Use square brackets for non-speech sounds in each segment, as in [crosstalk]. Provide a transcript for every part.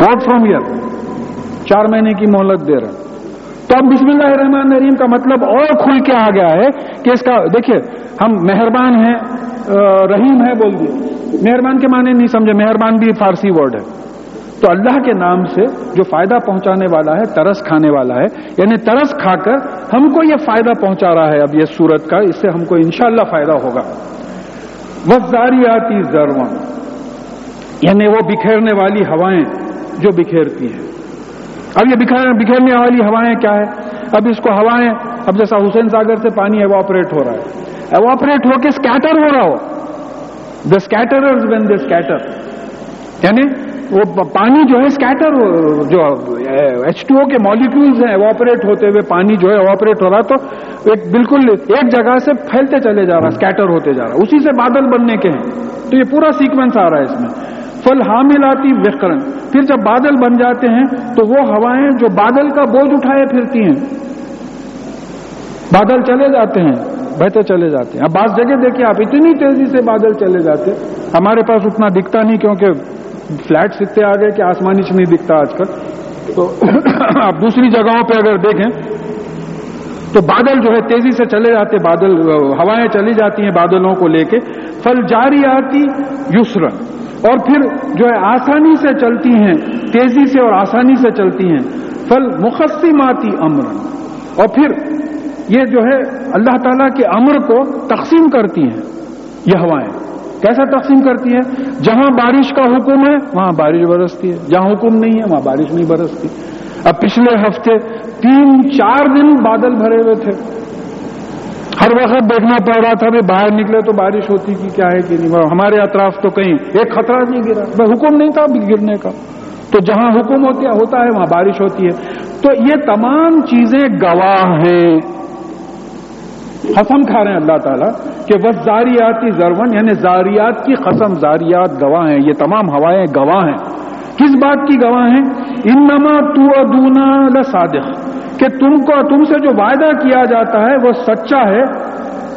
Not from year چار مہینے کی مہلت دے رہے تو اب بسم اللہ الرحمن الرحیم کا مطلب اور کھل کے آ گیا ہے کہ اس کا، دیکھیے، ہم مہربان ہیں رحیم ہے بول دیے۔ مہربان کے معنی نہیں سمجھے، مہربان بھی فارسی ورڈ ہے۔ تو اللہ کے نام سے جو فائدہ پہنچانے والا ہے، ترس کھانے والا ہے یعنی ترس کھا کر ہم کو یہ فائدہ پہنچا رہا ہے اب یہ سورت کا، اس سے ہم کو انشاءاللہ فائدہ ہوگا۔ وہ زاریاتی یعنی وہ بکھیرنے والی ہوائیں۔ جو بکھیرتی ہیں۔ اب یہ بکھیرنے والی ہوائیں کیا ہے اب اس کو ہوائیں اب جیسا حسین ساگر سے پانی ایواپریٹ ہو رہا ہے۔ ایواپریٹ ہو کے اسکیٹر ہو رہا ہو۔ The scatter when the scatter یعنی وہ پانی جو ہے اسکیٹر جو ایچ ٹو او کے مالیکولس ہیں ایواپریٹ ہوتے ہوئے پانی جو ہے ایواپریٹ ہو رہا تو ایک بالکل ایک جگہ سے پھیلتے چلے جا رہا اسکیٹر ہوتے جا رہا اسی سے بادل بننے کے ہیں۔ تو یہ پورا سیکوینس آ رہا ہے اس میں۔ فل حامل آتی وکرن پھر جب بادل بن جاتے ہیں تو وہ ہوائیں جو بادل کا بوجھ اٹھائے پھرتی ہیں۔ بادل چلے جاتے ہیں، بہتے چلے جاتے ہیں۔ اب بعض جگہ دیکھیں آپ، اتنی تیزی سے بادل چلے جاتے ہمارے پاس اتنا دکھتا نہیں کیونکہ فلیٹس اتنے آ گئے کہ آسمانی سے نہیں دکھتا آج کل۔ تو [coughs] آپ دوسری جگہوں پہ اگر دیکھیں تو بادل جو ہے تیزی سے چلے جاتے بادل، ہوائیں چلی جاتی ہیں بادلوں کو لے کے۔ فل جاری آتی یسرن اور پھر جو ہے آسانی سے چلتی ہیں، تیزی سے اور آسانی سے چلتی ہیں۔ فل مقصماتی امر اور پھر یہ جو ہے اللہ تعالیٰ کے امر کو تقسیم کرتی ہیں۔ یہ ہوائیں۔ کیسا تقسیم کرتی ہیں؟ جہاں بارش کا حکم ہے، وہاں بارش برستی ہے۔ جہاں حکم نہیں ہے، وہاں بارش نہیں برستی۔ اب پچھلے ہفتے تین چار دن بادل بھرے ہوئے تھے۔ ہر وقت دیکھنا پڑ رہا تھا بھائی باہر نکلے تو بارش ہوتی کی کیا ہے کہ نہیں؟ ہمارے اطراف تو کہیں ایک خطرہ نہیں گرا۔ بھائی حکم نہیں تھا گرنے کا۔ تو جہاں حکم ہوتا ہوتا ہے، وہاں بارش ہوتی ہے۔ تو یہ تمام چیزیں گواہ ہیں۔ قسم کھا رہے ہیں اللہ تعالیٰ کہ بس زاریاتی زرون یعنی زاریات کی قسم، زاریات گواہ ہیں۔ یہ تمام ہوائیں گواہ ہیں۔ کس بات کی گواہ ہیں؟ انما تو ادونا لصادق۔ کہ تم کو تم سے جو وعدہ کیا جاتا ہے وہ سچا ہے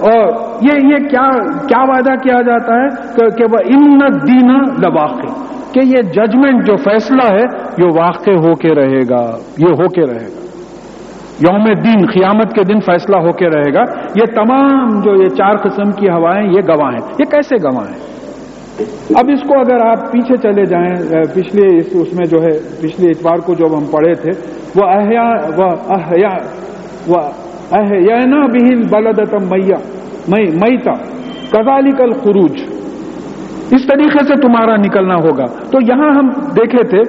اور یہ یہ کیا کیا وعدہ کیا جاتا ہے کہ وہ ان دینا لواقع کہ یہ ججمنٹ جو فیصلہ ہے یہ واقع ہو کے رہے گا، یہ ہو کے رہے گا۔ یوم دین قیامت کے دن فیصلہ ہو کے رہے گا۔ یہ تمام جو یہ چار قسم کی ہوائیں، یہ گواہ ہیں یہ کیسے گواہ ہیں اب اس کو اگر آپ پیچھے چلے جائیں پچھلے اس اس میں جو ہے، پچھلے اتوار کو جو ہم پڑھے تھے، وہ احیا و احیا و نا بہل بلدتم میا مئی، میتا کزالی کل خروج اس طریقے سے تمہارا نکلنا ہوگا۔ تو یہاں ہم دیکھے تھے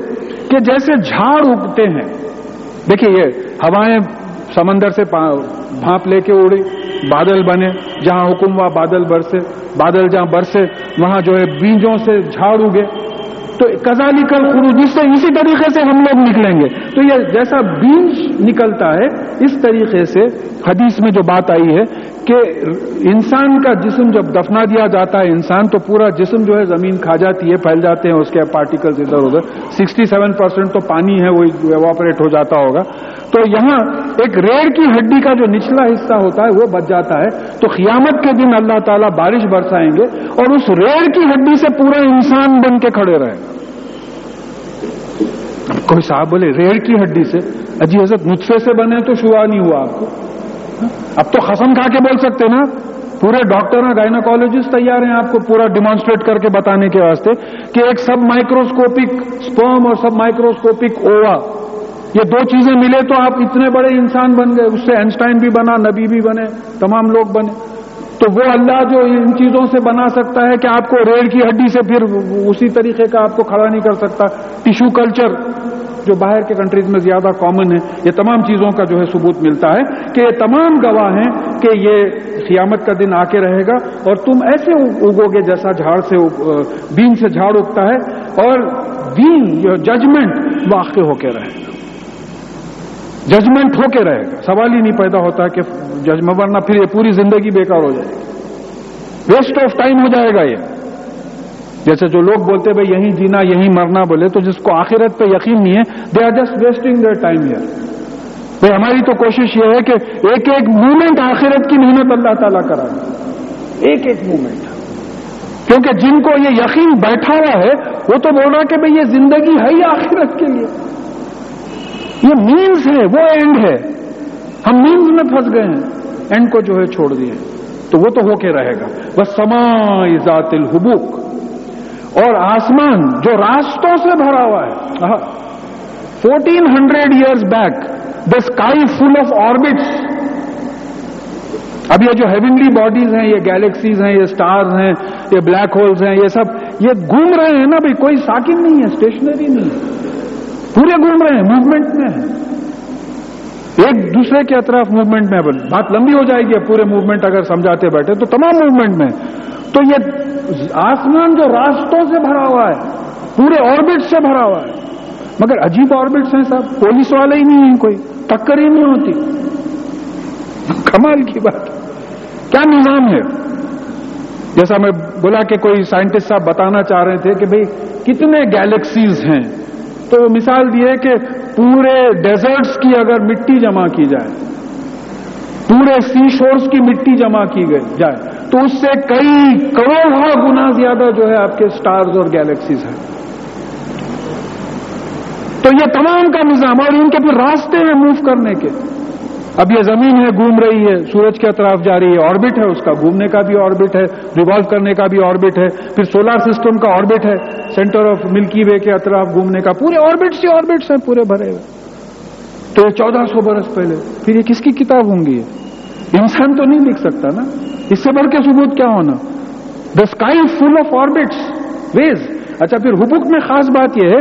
کہ جیسے جھاڑ اگتے ہیں، دیکھیے یہ ہوائیں سمندر سے بھانپ لے کے اڑی بادل بنے، جہاں حکم ہوا بادل برسے، بادل جہاں برسے، وہاں جو ہے بیجوں سے جھاڑ اگے۔ تو کزا نکل خروج اس سے اسی طریقے سے ہم لوگ نکلیں گے۔ تو یہ جیسا بیج نکلتا ہے، اس طریقے سے حدیث میں جو بات آئی ہے کہ انسان کا جسم جب دفنا دیا جاتا ہے، انسان تو پورا جسم جو ہے زمین کھا جاتی ہے، پھیل جاتے ہیں، اس کے پارٹیکلز ادھر ادھر۔ سکسٹی سیون پرسینٹ تو پانی ہے، وہ ایواپریٹ ہو جاتا ہوگا۔ تو یہاں ایک ریڑھ کی ہڈی کا جو نچلا حصہ ہوتا ہے وہ بچ جاتا ہے۔ تو قیامت کے دن اللہ تعالیٰ بارش برسائیں گے اور اس ریڑ کی ہڈی سے پورا انسان بن کے کھڑے رہے۔ گا کوئی صاحب بولے ریڑ کی ہڈی سے۔ اجی حضرت نطفے سے بنے تو شعا نہیں ہوا آپ کو۔ اب تو قسم کھا کے بول سکتے نا۔ پورے ڈاکٹر اور گائناکالوجسٹ تیار ہیں آپ کو پورا ڈیمانسٹریٹ کر کے بتانے کے واسطے کہ ایک سب مائکروسکوپک سپرم اور سب مائکروسکوپک اووا یہ دو چیزیں ملے تو آپ اتنے بڑے انسان بن گئے، اس سے اینسٹائن بھی بنا، نبی بھی بنے، تمام لوگ بنے۔ تو وہ اللہ جو ان چیزوں سے بنا سکتا ہے کہ آپ کو ریڑھ کی ہڈی سے پھر اسی طریقے کا آپ کو کھڑا نہیں کر سکتا۔ ٹیشو کلچر، جو باہر کے کنٹریز میں زیادہ کامن ہے، یہ تمام چیزوں کا جو ہے ثبوت ملتا ہے کہ یہ تمام گواہ ہیں کہ یہ قیامت کا دن آ کے رہے گا اور تم ایسے اگو گے جیسا جھاڑ سے بین سے جھاڑ اگتا ہے اور دین، جو ججمنٹ واقع ہو کے رہے۔ گا ججمنٹ ہو کے رہے گا۔ سوال ہی نہیں پیدا ہوتا کہ ججمنٹ ورنہ پھر یہ پوری زندگی بیکار ہو جائے گی۔ ویسٹ آف ٹائم ہو جائے گا یہ۔ جیسے جو لوگ بولتے بھائی یہیں جینا یہیں مرنا بولے، تو جس کو آخرت پہ یقین نہیں ہے they are just wasting their time here بھائی ہماری تو کوشش یہ ہے کہ ایک ایک مومنٹ آخرت کی محنت اللہ تعالیٰ کرا۔ ایک ایک مومنٹ کیونکہ جن کو یہ یقین بیٹھا ہوا ہے، وہ تو بول رہا کہ بھائی یہ زندگی ہے ہی آخرت کے لیے۔ یہ مینز ہے، وہ اینڈ ہے. ہم مینز میں پھنس گئے ہیں. اینڈ کو جو ہے چھوڑ دیے. تو وہ تو ہو کے رہے گا. بس سما ذات الحبوک اور آسمان جو راستوں سے بھرا ہوا ہے. Fourteen hundred years back the sky full of orbits اب یہ جو ہیونلی باڈیز ہیں، یہ گیلیکسیز ہیں، یہ سٹارز ہیں، یہ بلیک ہولز ہیں، یہ سب یہ گھوم رہے ہیں نا بھائی. کوئی ساکن نہیں ہے اسٹیشنری نہیں ہے. پورے گھوم رہے ہیں موومنٹ میں ایک دوسرے کے اطراف موومنٹ میں بات لمبی ہو جائے گی پورے موومنٹ اگر سمجھاتے بیٹھے تو تمام موومنٹ میں تو یہ آسمان جو راستوں سے بھرا ہوا ہے، پورے آربٹ سے بھرا ہوا ہے۔ مگر عجیب آربٹس ہیں صاحب پولیس والے ہی نہیں ہیں کوئی۔ ٹکر ہی نہیں ہوتی۔ کمال کی بات۔ کیا نظام ہے؟ جیسا میں بولا کہ کوئی سائنٹسٹ صاحب بتانا چاہ رہے تھے کہ بھئی کتنے گیلیکسیز ہیں۔ تو مثال دیے کہ پورے ڈیزرٹس کی اگر مٹی جمع کی جائے، پورے سی شورس کی مٹی جمع کی گئی جائے، تو اس سے کئی کروڑ ہاں گنا زیادہ جو ہے آپ کے سٹارز اور گیلیکسیز ہیں۔ تو یہ تمام کا نظام اور ان کے پھر راستے میں موو کرنے کے اب یہ زمین ہے، گھوم رہی ہے، سورج کے اطراف جا رہی ہے آربٹ ہے، اس کا گھومنے کا بھی آربٹ ہے ریوالو کرنے کا بھی آربٹ ہے، پھر سولار سسٹم کا آربٹ ہے سینٹر آف ملکی وے کے اطراف گھومنے کا، پورے آربٹس ہی آربٹس ہیں، پورے بھرے ہوئے۔ تو یہ چودہ سو برس پہلے، پھر یہ کس کی کتاب ہوں گی؟ انسان تو نہیں لکھ سکتا نا۔ اس سے بڑھ کے ثبوت کیا ہونا؟ The sky full of orbits was اچھا پھر حبوک میں خاص بات یہ ہے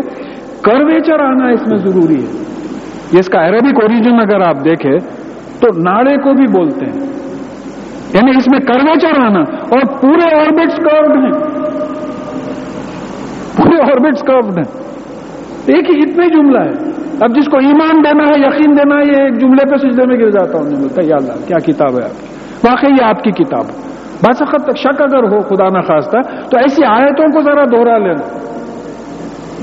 کرویچر آنا اس میں ضروری ہے۔ اس کا عربک اوریجن اگر آپ دیکھیں تو ناڑے کو بھی بولتے ہیں۔ یعنی اس میں کرویچر آنا اور پورے آربٹس کروڈ ہیں۔ پورے آربٹس کروڈ ہیں۔ ایک ہی اتنے جملہ ہے۔ اب جس کو ایمان دینا ہے، یقین دینا ہے، یہ ایک جملے پہ سجدے میں گر جاتا ہوں۔ نہیں بولتا یا اللہ، کیا کتاب ہے آپ کی؟ واقعی یہ آپ کی کتاب ہے۔ باسخت شک اگر ہو، خدا نہ خواستہ، تو ایسی آیتوں کو ذرا دوہرا لینا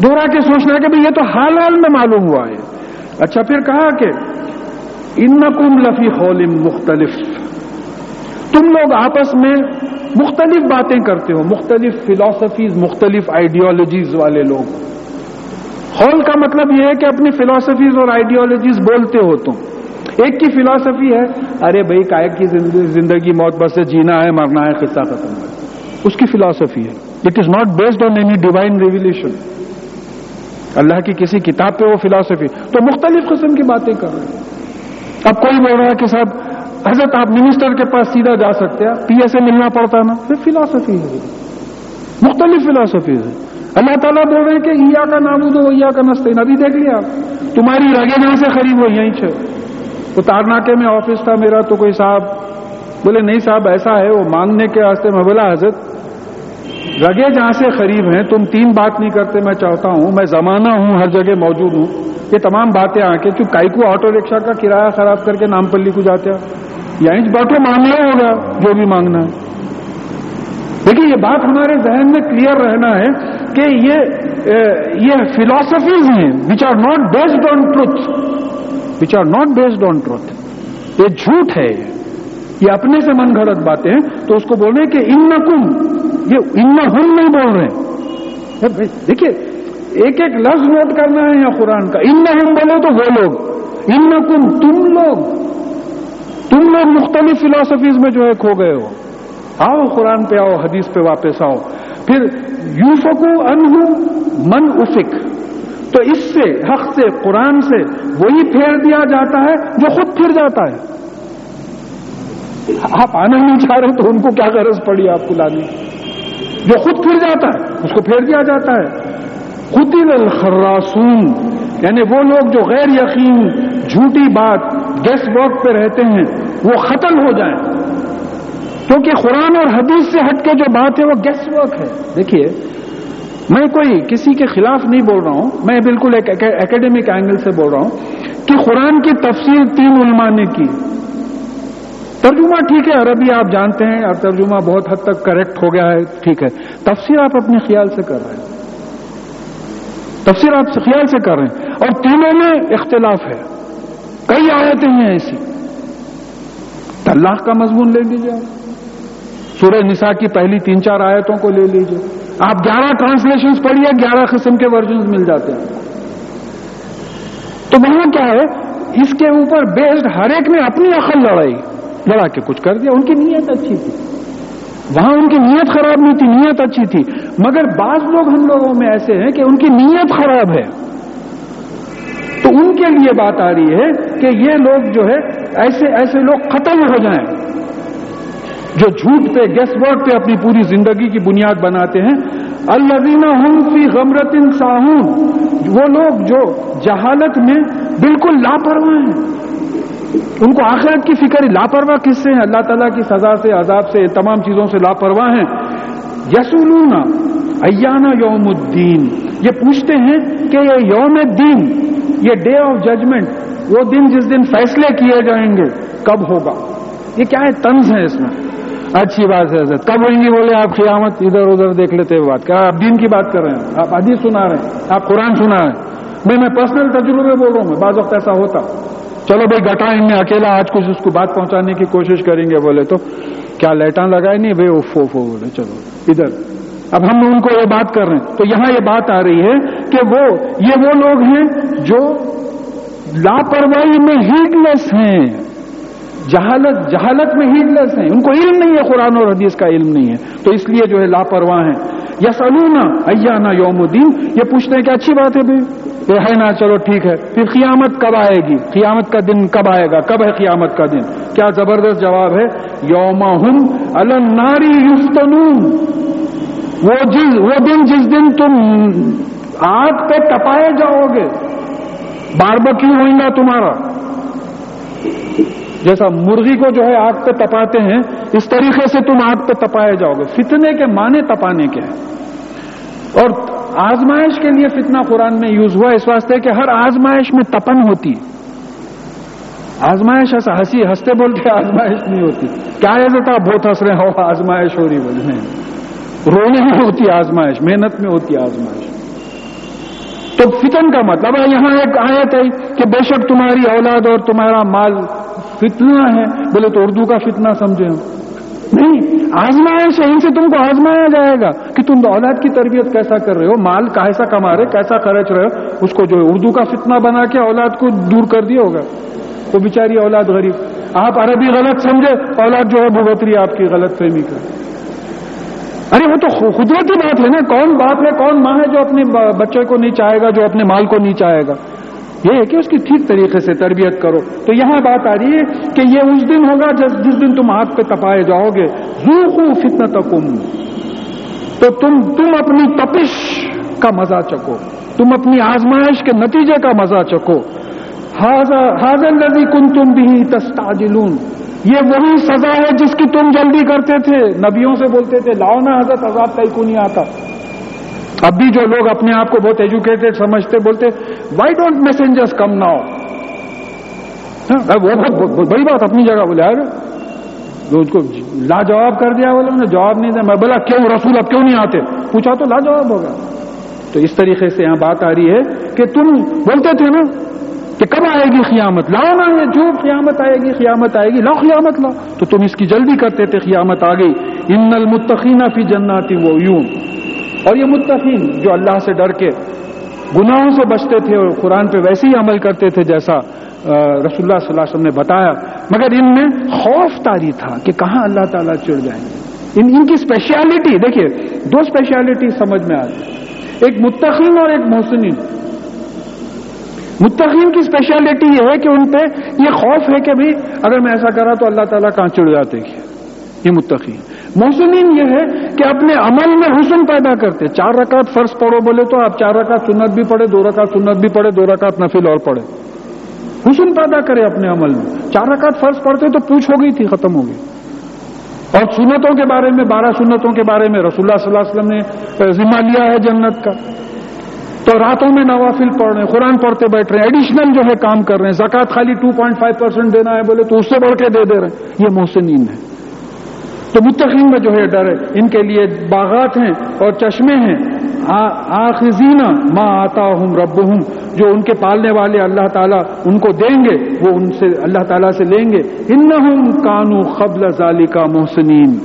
دوہرا کے سوچنا کہ بھائی یہ تو حال حال میں معلوم ہوا ہے۔ اچھا پھر کہا کہ ان لفی خولم مختلف۔ تم لوگ آپس میں مختلف باتیں کرتے ہو، مختلف فلاسفیز مختلف آئیڈیالوجیز والے لوگ۔ ہال کا مطلب یہ ہے کہ اپنی فلاسفیز اور آئیڈیالوجیز بولتے ہو تم۔ ایک کی فلاسفی ہے، ارے بھائی کائے کی زندگی موت بس سے جینا ہے، مرنا ہے، قصہ ختم ہے۔ اس کی فلاسفی ہے۔ It is not based on any divine revelation اللہ کی کسی کتاب پہ وہ فلاسفی تو مختلف قسم کی باتیں کر رہے ہیں۔ اب کوئی بول رہا ہے کہ صاحب، حضرت آپ منسٹر کے پاس سیدھا جا سکتے ہیں پی ایس اے ملنا پڑتا نا؟ پھر فلاسفی ہے۔ مختلف فلاسفی ہے۔ اللہ تعالیٰ بول رہے ہیں کہ ایا کا نام دو ایا کا نستے ابھی دیکھ لیا تمہاری رگے جہاں سے خرید ہو یہیں سے۔ تو تارناکے میں آفس تھا میرا تو کوئی صاحب بولے، نہیں صاحب، ایسا ہے، وہ مانگنے کے واسطے میں بولا، حضرت رگے جہاں سے قریب ہیں، تم تین بات نہیں کرتے، میں چاہتا ہوں، میں زمانہ ہوں، ہر جگہ موجود ہوں، یہ تمام باتیں آ کے کیوں کائی کو آٹو رکشا کا کرایہ خراب کر کے نام پلی کو جاتے یہیں بیٹھو معاملہ ہوگا، جو بھی مانگنا ہے۔ دیکھیے، یہ بات ہمارے ذہن میں کلیئر رہنا ہے کہ یہ یہ فلاسفیز ہیں which are not based on truth which are not based on truth یہ جھوٹ ہے، یہ اپنے سے من گھڑت باتیں ہیں۔ تو اس کو بول رہے کہ ان کم یہ ان ہم نہیں بول رہے دیکھیے، ایک ایک لفظ نوٹ کرنا ہے یا قرآن کا۔ ان ہم بولو تو وہ لوگ۔ ان کم تم لوگ۔ تم لوگ مختلف فلاسفیز میں جو ہے کھو گئے ہو۔ آؤ قرآن پہ آؤ، حدیث پہ واپس آؤ۔ پھر یو فکو من افک تو اس سے، حق سے، قرآن سے وہی پھیر دیا جاتا ہے جو خود پھر جاتا ہے۔ آپ آنا نہیں چاہ رہے تو ان کو کیا غرض پڑی آپ کو لانے جو خود پھر جاتا ہے، اس کو پھیر دیا جاتا ہے۔ خود الخراسون یعنی وہ لوگ جو غیر یقین، جھوٹی بات گیس ورک پہ رہتے ہیں، وہ ختم ہو جائیں۔ کیونکہ قرآن اور حدیث سے ہٹ کے جو بات ہے، وہ گیس ورک ہے۔ دیکھیے، میں کوئی کسی کے خلاف نہیں بول رہا ہوں، میں بالکل ایک اکیڈمک اینگل سے بول رہا ہوں کہ قرآن کی تفسیر تین علماء نے کی۔ ترجمہ ٹھیک ہے، عربی آپ جانتے ہیں اور ترجمہ بہت حد تک کریکٹ ہو گیا ہے، ٹھیک ہے۔ تفسیر آپ اپنے خیال سے کر رہے ہیں۔ تفسیر آپ خیال سے کر رہے ہیں۔ اور تینوں میں اختلاف ہے۔ کئی آیتیں ہیں ایسی۔ اللہ کا مضمون لے لیجیے آپ۔ سورہ نساء کی پہلی تین چار آیتوں کو لے لیجیے آپ گیارہ ٹرانسلیشن پڑھیے، گیارہ قسم کے ورژن مل جاتے ہیں۔ تو وہاں کیا ہے؟ اس کے اوپر بیسڈ ہر ایک نے اپنی عقل لڑائی۔ لڑا کے کچھ کر دیا، ان کی نیت اچھی تھی۔ وہاں ان کی نیت خراب نہیں تھی، نیت اچھی تھی۔ مگر بعض لوگ ہم لوگوں میں ایسے ہیں کہ ان کی نیت خراب ہے۔ تو ان کے لیے بات آ رہی ہے کہ یہ لوگ جو ہے، ایسے ایسے لوگ ختم ہو جائیں۔ جو جھوٹ پہ گیس ورڈ پہ اپنی پوری زندگی کی بنیاد بناتے ہیں۔ الزینہ ہم فی غمرت ساہون۔ وہ لوگ جو جہالت میں بالکل لاپرواہ ہیں۔ ان کو آخرت کی فکر لاپرواہ کس سے ہیں۔ اللہ تعالیٰ کی سزا سے، عذاب سے، تمام چیزوں سے لاپرواہ ہیں۔ یسولون ایانا یوم الدین۔ یہ پوچھتے ہیں کہ یہ یوم الدین، یہ ڈے آف ججمنٹ وہ دن جس دن فیصلے کیے جائیں گے، کب ہوگا؟ یہ کیا ہے؟ طنز ہے اس میں۔ اچھی بات ہے، حضرت۔ کب ہوئیں گی؟ بولے آپ قیامت ادھر ادھر دیکھ لیتے بات۔ کیا آپ دین کی بات کر رہے ہیں؟ آپ حدیث سنا رہے ہیں، آپ قرآن سنا رہے ہیں۔ میں میں پرسنل تجربے بول رہا ہوں، بعض وقت ایسا ہوتا۔ چلو بھائی گٹا ان میں اکیلا، آج کچھ اس کو بات پہنچانے کی کوشش کریں گے، بولے تو کیا لیٹاں لگائے نہیں؟ بھائی فو فو بولے، چلو، ادھر۔ اب ہم ان کو یہ بات کر رہے ہیں۔ تو یہاں یہ بات آ رہی ہے کہ وہ، یہ وہ لوگ ہیں جو لاپرواہی میں ہیٹ لیس ہیں۔ جہالت جہالت میں ہیڈلس ہیں۔ ان کو علم نہیں ہے، قرآن اور حدیث کا علم نہیں ہے۔ تو اس لیے جو ہے لاپرواہ ہیں۔ یا سلونا ایانا یوم الدین۔ یہ پوچھتے ہیں کہ اچھی بات ہے بھائی ہے نا، چلو ٹھیک ہے۔ پھر قیامت کب آئے گی؟ قیامت کا دن کب آئے گا؟ کب ہے قیامت کا دن؟ کیا زبردست جواب ہے؟ یوم ہم الناری یفتنون۔ وہ جس، وہ دن جس دن تم آگ پہ تپائے جاؤ گے۔ باربکیو ہوئیں گا تمہارا۔ جیسا مرغی کو جو ہے آگ پہ تپاتے ہیں، اس طریقے سے تم آگ پہ تپائے جاؤ گے۔ فتنے کے معنی تپانے کے ہیں۔ اور آزمائش کے لیے فتنہ قرآن میں یوز ہوا، اس واسطے کہ ہر آزمائش میں تپن ہوتی۔ آزمائش ایسا ہنسی ہنستے بولتے آزمائش نہیں ہوتی۔ کیا ہے بہت ہنس رہے ہو آزمائش ہو رہی بولے رونے میں ہوتی آزمائش، محنت میں ہوتی آزمائش۔ تو فتن کا مطلب ہے یہاں ایک آیت ہے کہ بے شک تمہاری اولاد اور تمہارا مال فتنہ ہے، بولے تو اردو کا فتنہ سمجھے نہیں آزمائش ہے ان سے تم کو آزمایا جائے گا کہ تم اولاد کی تربیت کیسا کر رہے ہو، مال کیسا کما رہے کیسا خرچ رہے ہو، اس کو جو اردو کا فتنہ بنا کے اولاد کو دور کر دیا ہوگا۔ وہ بیچاری اولاد غریب۔ آپ عربی غلط سمجھے، اولاد جو ہے بھگوتری آپ کی غلط فہمی کا ارے، وہ تو قدرتی بات ہے نا، کون باپ ہے، کون ماں ہے جو اپنے بچے کو نہیں چاہے گا، جو اپنے مال کو نہیں چاہے گا۔ یہ ہے کہ اس کی ٹھیک طریقے سے تربیت کرو۔ تو یہاں بات آ رہی ہے کہ یہ اس دن ہوگا جس دن تم ہاتھ پہ تپائے جاؤ گے۔ روخو فتنا تکم تو تم تم اپنی تپش کا مزہ چکو۔ تم اپنی آزمائش کے نتیجے کا مزہ چکو۔ حاضر نبی کن تم بھی تستاجلون یہ وہی سزا ہے جس کی تم جلدی کرتے تھے۔ نبیوں سے بولتے تھے، لاؤ نا حضرت عذاب کئی کو نہیں آتا۔ اب بھی جو لوگ اپنے آپ کو بہت ایجوکیٹڈ سمجھتے، بولتے why don't messengers come now وہ بہت بڑی بات اپنی جگہ بولے آئے اس کو لاجواب کر دیا بولے انہیں جواب نہیں دیا میں بولا، کیوں رسول اب کیوں نہیں آتے؟ پوچھا تو لاجواب ہوگا۔ تو اس طریقے سے یہاں بات آ رہی ہے کہ تم بولتے تھے نا کہ کب آئے گی قیامت؟ لاؤ نا یہ جو قیامت آئے گی، قیامت آئے گی۔ لاؤ قیامت، لاؤ۔ تو تم اس کی جلدی کرتے تھے، قیامت آ گئی۔ ان المتقین فی جناتی وہ یوں اور یہ متقین جو اللہ سے ڈر کے گناہوں سے بچتے تھے اور قرآن پہ ویسے ہی عمل کرتے تھے جیسا رسول اللہ صلی اللہ علیہ وسلم نے بتایا۔ مگر ان میں خوف تاری تھا کہ کہاں اللہ تعالیٰ چڑھ جائیں گے۔ ان ان کی اسپیشلٹی دیکھیے، دو اسپیشلٹی سمجھ میں آتی ایک متقین اور ایک محسنین۔ متقین کی اسپیشلٹی یہ ہے کہ ان پہ یہ خوف ہے کہ بھائی اگر میں ایسا کرا تو اللہ تعالیٰ کہاں چڑھ جاتے۔ یہ متقین۔ محسنین یہ ہے کہ اپنے عمل میں حسن پیدا کرتے چار رکعت فرض پڑھو بولے تو آپ چار رکعت سنت بھی پڑھے، دو رکعت سنت بھی پڑھے، دو رکعت نفل اور پڑھے۔ حسن پیدا کرے اپنے عمل میں۔ چار رکعت فرض پڑھتے تو پوچھ ہو گئی تھی، ختم ہو گئی۔ اور سنتوں کے بارے میں، بارہ سنتوں کے بارے میں رسول اللہ صلی اللہ علیہ وسلم نے ذمہ لیا ہے جنت کا۔ تو راتوں میں نوافل پڑھ رہے ہیں، قرآن پڑھتے بیٹھ رہے ہیں ایڈیشنل جو ہے کام کر رہے ہیں۔ زکات خالی ٹو پوائنٹ فائیو پرسینٹ دینا ہے، بولے تو اس سے بڑھ کے دے دے رہے ہیں۔ یہ محسنین ہے تو متقین میں جو ہے ڈر ہے، ان کے لیے باغات ہیں اور چشمے ہیں۔ آخذینہ ماں آتا ہوں رب ہوں جو ان کے پالنے والے اللہ تعالیٰ ان کو دیں گے، وہ ان سے اللہ تعالیٰ سے لیں گے۔ ان کانو قبل ذالی کا محسنین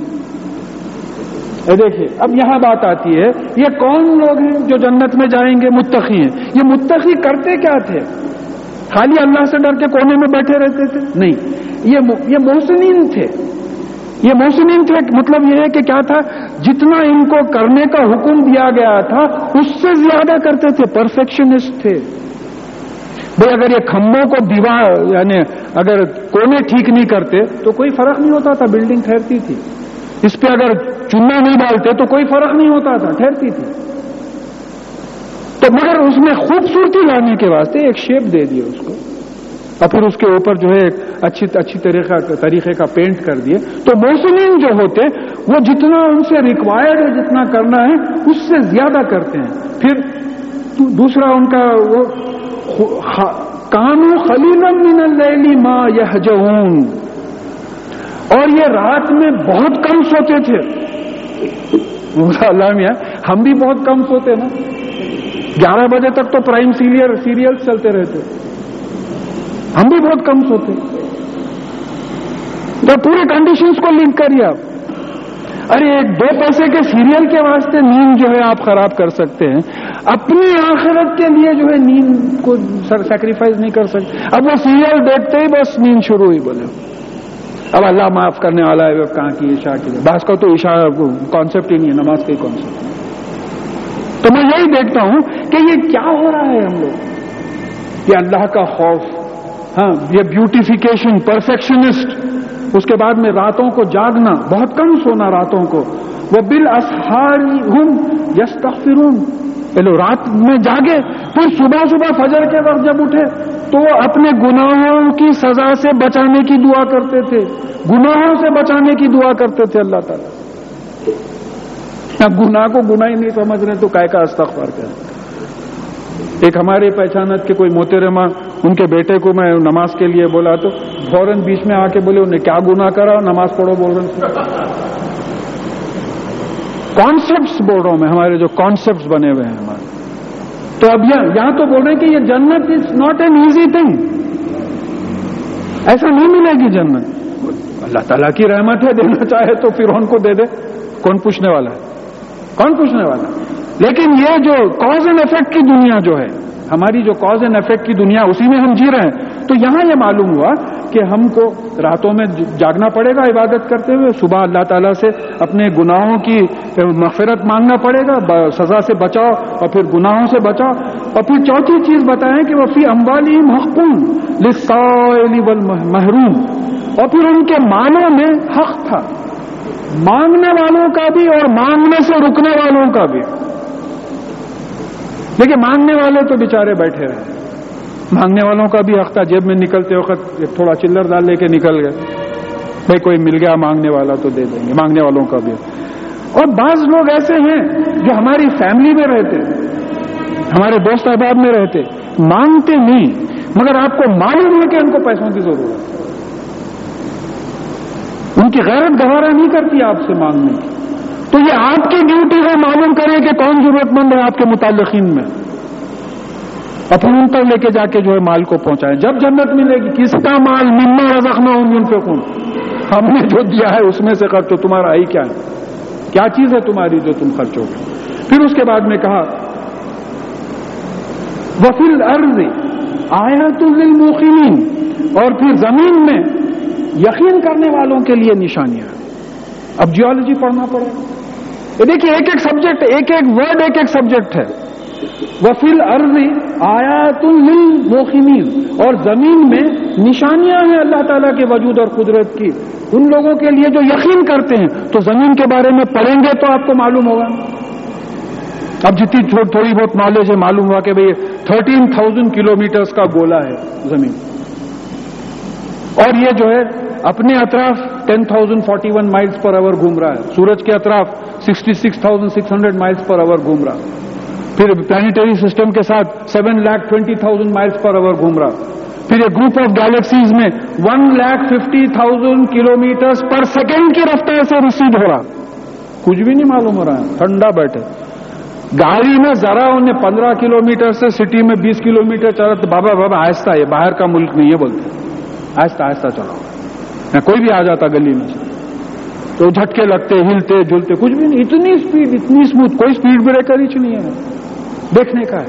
دیکھیے، اب یہاں بات آتی ہے، یہ کون لوگ ہیں جو جنت میں جائیں گے؟ متقی ہیں۔ یہ متقی کرتے کیا تھے؟ خالی اللہ سے ڈر کے کونے میں بیٹھے رہتے تھے؟ نہیں یہ محسنین تھے۔ یہ محسنین تھے مطلب یہ ہے کہ کیا تھا؟ جتنا ان کو کرنے کا حکم دیا گیا تھا، اس سے زیادہ کرتے تھے پرفیکشنسٹ تھے۔ بھائی اگر یہ کھمبوں کو دیوار یعنی اگر کونے ٹھیک نہیں کرتے، تو کوئی فرق نہیں ہوتا تھا بلڈنگ ٹھہرتی تھی۔ اس پہ اگر چنا نہیں ڈالتے، تو کوئی فرق نہیں ہوتا تھا، ٹھہرتی تھی۔ تو مگر اس میں خوبصورتی لانے کے واسطے ایک شیپ دے دیے اس کو۔ اور پھر اس کے اوپر جو ہے اچھی اچھی طریقہ طریقے کا پینٹ کر دیے۔ تو موسمین جو ہوتے وہ جتنا ان سے ریکوائرڈ ہے، جتنا کرنا ہے، اس سے زیادہ کرتے ہیں۔ پھر دوسرا ان کا وہ کانو خلیلم من اللیلی ما یحجون اور یہ رات میں بہت کم سوتے تھے۔ اللہ میاں، ہم بھی بہت کم سوتے نا۔ گیارہ بجے تک تو پرائم سیریل سیریل چلتے رہتے۔ ہم بھی بہت کم سوتے تو پورے کنڈیشنز کو لنک کریے آپ۔ ارے، ایک دو پیسے کے سیریل کے واسطے نیند جو ہے آپ خراب کر سکتے ہیں۔ اپنی آخرت کے لیے جو ہے نیند کو سیکریفائز نہیں کر سکتے۔ اب وہ سیریل دیکھتے ہی بس نیند شروع ہوئی، بولے۔ اب اللہ معاف کرنے والا ہے، کہاں کی عشاء کی بعض کا تو عشاء کانسیپٹ ہی نہیں ہے، نماز کا ہی کانسیپٹ تو میں یہی دیکھتا ہوں کہ یہ کیا ہو رہا ہے ہم لوگ۔ یہ اللہ کا خوف ہاں یہ بیوٹیفیکیشن پرفیکشنسٹ اس کے بعد میں راتوں کو جاگنا، بہت کم سونا راتوں کو۔ وہ بل اسہاری ہوں یس رات میں جاگے، پھر صبح صبح فجر کے وقت جب اٹھے، تو وہ اپنے گناہوں کی سزا سے بچانے کی دعا کرتے تھے۔ گناہوں سے بچانے کی دعا کرتے تھے اللہ تعالیٰ۔ گناہ کو گناہ ہی نہیں سمجھ رہے تو کا استغفار کریں۔ ایک ہماری پہچانت کے کوئی محترمہ ان کے بیٹے کو میں نماز کے لیے بولا تو فوراً بیچ میں آ کے بولے انہیں کیا گناہ کرا؟ نماز پڑھو بول رہے کانسیپٹس بول رہا ہوں میں، ہمارے جو کانسیپٹس بنے ہوئے ہیں ہمارے۔ تو اب یہاں تو بول رہے ہیں کہ یہ جنت is not an easy thing ایسا نہیں ملے گی جنت۔ اللہ تعالیٰ کی رحمت ہے، دینا چاہے تو پھر ان کو دے دے۔ کون پوچھنے والا ہے؟ کون پوچھنے والا ہے؟ لیکن یہ جو کاز اینڈ افیکٹ کی دنیا جو ہے ہماری جو کاز اینڈ افیکٹ کی دنیا اسی میں ہم جی رہے ہیں۔ تو یہاں یہ معلوم ہوا کہ ہم کو راتوں میں جاگنا پڑے گا عبادت کرتے ہوئے، صبح اللہ تعالیٰ سے اپنے گناہوں کی مغفرت مانگنا پڑے گا سزا سے بچاؤ اور پھر گناہوں سے بچاؤ۔ اور پھر چوتھی چیز بتائیں کہ وہ فی امبالی محکوم محروم اور پھر ان کے معنوں میں حق تھا۔ مانگنے والوں کا بھی اور مانگنے سے رکنے والوں کا بھی۔ دیکھیے، مانگنے والے تو بےچارے بیٹھے رہے۔ مانگنے والوں کا بھی حق تھا جیب میں نکلتے وقت تھوڑا چلر ڈال لے کے نکل گئے۔ بھائی، کوئی مل گیا، مانگنے والا تو دے دیں گے، مانگنے والوں کا بھی۔ اور بعض لوگ ایسے ہیں جو ہماری فیملی میں رہتے، ہمارے دوست احباب میں رہتے، مانگتے نہیں، مگر آپ کو معلوم ہے کہ ان کو پیسوں کی ضرورت ہے۔ ان کی غیرت گوارا نہیں کرتی آپ سے مانگنے کی۔ تو یہ آپ کی ڈیوٹی ہے معلوم کریں کہ کون ضرورت مند ہے آپ کے متعلقین میں۔ اپنے ان تک لے کے جا کے جو ہے مال کو پہنچائے۔ جب جنت ملے گی، کس کا مال ملنا رکھنا ہوں ان پہ کون ہم نے جو دیا ہے، اس میں سے خرچ تو تمہارا آئی کیا ہے؟ کیا چیز ہے تمہاری جو تم خرچ ہو گے پھر اس کے بعد میں کہا وفیل ارض آیا تو اور پھر زمین میں یقین کرنے والوں کے لیے نشانیاں۔ اب جیولوجی پڑھنا پڑے۔ گا دیکھیے ایک ایک سبجیکٹ، ایک ایک ورڈ، ایک ایک سبجیکٹ ہے۔ وفیل ارضی آیا تم اور زمین میں نشانیاں ہیں اللہ تعالیٰ کے وجود اور قدرت کی۔ ان لوگوں کے لیے جو یقین کرتے ہیں، تو زمین کے بارے میں پڑھیں گے تو آپ کو معلوم ہوگا۔ اب جتنی تھوڑی بہت نالج ہے، معلوم ہوا کہ بھئی تھرٹین تھاؤزینڈ کلو کا گولا ہے زمین۔ اور یہ جو ہے، اپنے اطراف ten thousand forty one miles per hour گھوم رہا ہے۔ سورج کے اطراف sixty six thousand six hundred miles per hour گھوم رہا پھر پلانٹری سسٹم کے ساتھ seven lakh twenty thousand miles per hour گھوم رہا پھر ایک گروپ آف گیلیکسیز میں one lakh fifty thousand kilometre per second کی رفتار سے ریسیڈ ہو رہا کچھ بھی نہیں معلوم ہو رہا ہے ٹھنڈا بیٹھے گاڑی میں ذرا انہیں پندرہ کلو میٹر سے سٹی میں بیس کلو میٹر چلا تو بابا بابا آہستہ ہے باہر کا ملک نہیں یہ بولتے آہستہ آہستہ چلاؤ کوئی بھی آ جاتا گلی میں تو جھٹکے لگتے، ہلتے جلتے کچھ بھی نہیں، اتنی اسپیڈ اتنی اسموتھ کوئی اسپیڈ بریکر ہی نہیں ہے، دیکھنے کا ہے،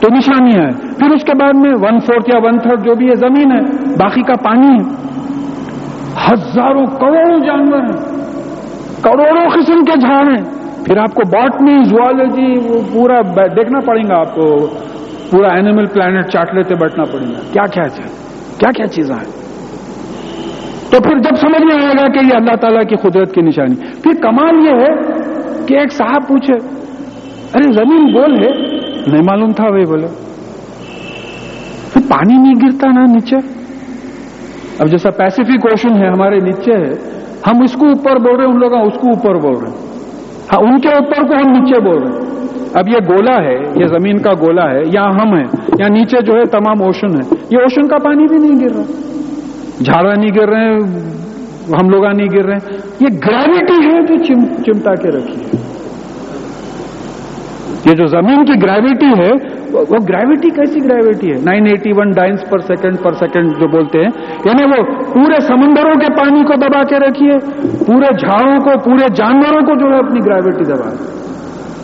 تو نشانی ہے۔ پھر اس کے بعد میں ون فورتھ یا ون تھرڈ جو بھی ہے، زمین ہے، باقی کا پانی ہے۔ ہزاروں کروڑوں جانور ہیں، کروڑوں قسم کے جھاڑ ہیں۔ پھر آپ کو باٹنی زوالوجی وہ پورا دیکھنا پڑے گا آپ کو۔ پورا اینیمل پلانٹ چاٹ لیتے بیٹھنا پڑے گا۔ کیا کیا کیا کیا چیزیں ہیں؟ تو پھر جب سمجھ میں آئے گا کہ یہ اللہ تعالیٰ کی قدرت کی نشانی۔ پھر کمال یہ ہے کہ ایک صاحب پوچھے، ارے زمین گول ہے؟ نہیں معلوم تھا وہی بولے۔ پھر پانی نہیں گرتا نا نیچے؟ اب جیسا پیسفک اوشن ہے، ہمارے نیچے ہے۔ ہم اس کو اوپر بول رہے ہیں، ان لوگ اس کو اوپر بول رہے ہیں۔ ہاں ان کے اوپر کو ہم نیچے بول رہے ہیں۔ اب یہ گولا ہے، یہ زمین کا گولا ہے، یہاں ہم ہیں۔ یا نیچے جو ہے، تمام اوشن ہے۔ یہ اوشن کا پانی بھی نہیں گر رہا۔ جھاڑا نہیں گر رہے ہیں ہم لوگ نہیں گر رہے ہیں۔ یہ گریوٹی ہے جو چمٹا کے رکھی ہے۔ یہ جو زمین کی گریوٹی ہے، وہ گریوٹی کیسی گریوٹی ہے؟ Nine eighty one dynes per second per second جو بولتے ہیں یعنی وہ پورے سمندروں کے پانی کو دبا کے رکھیے پورے جھاڑوں کو، پورے جانوروں کو جو ہے اپنی گریوٹی دبا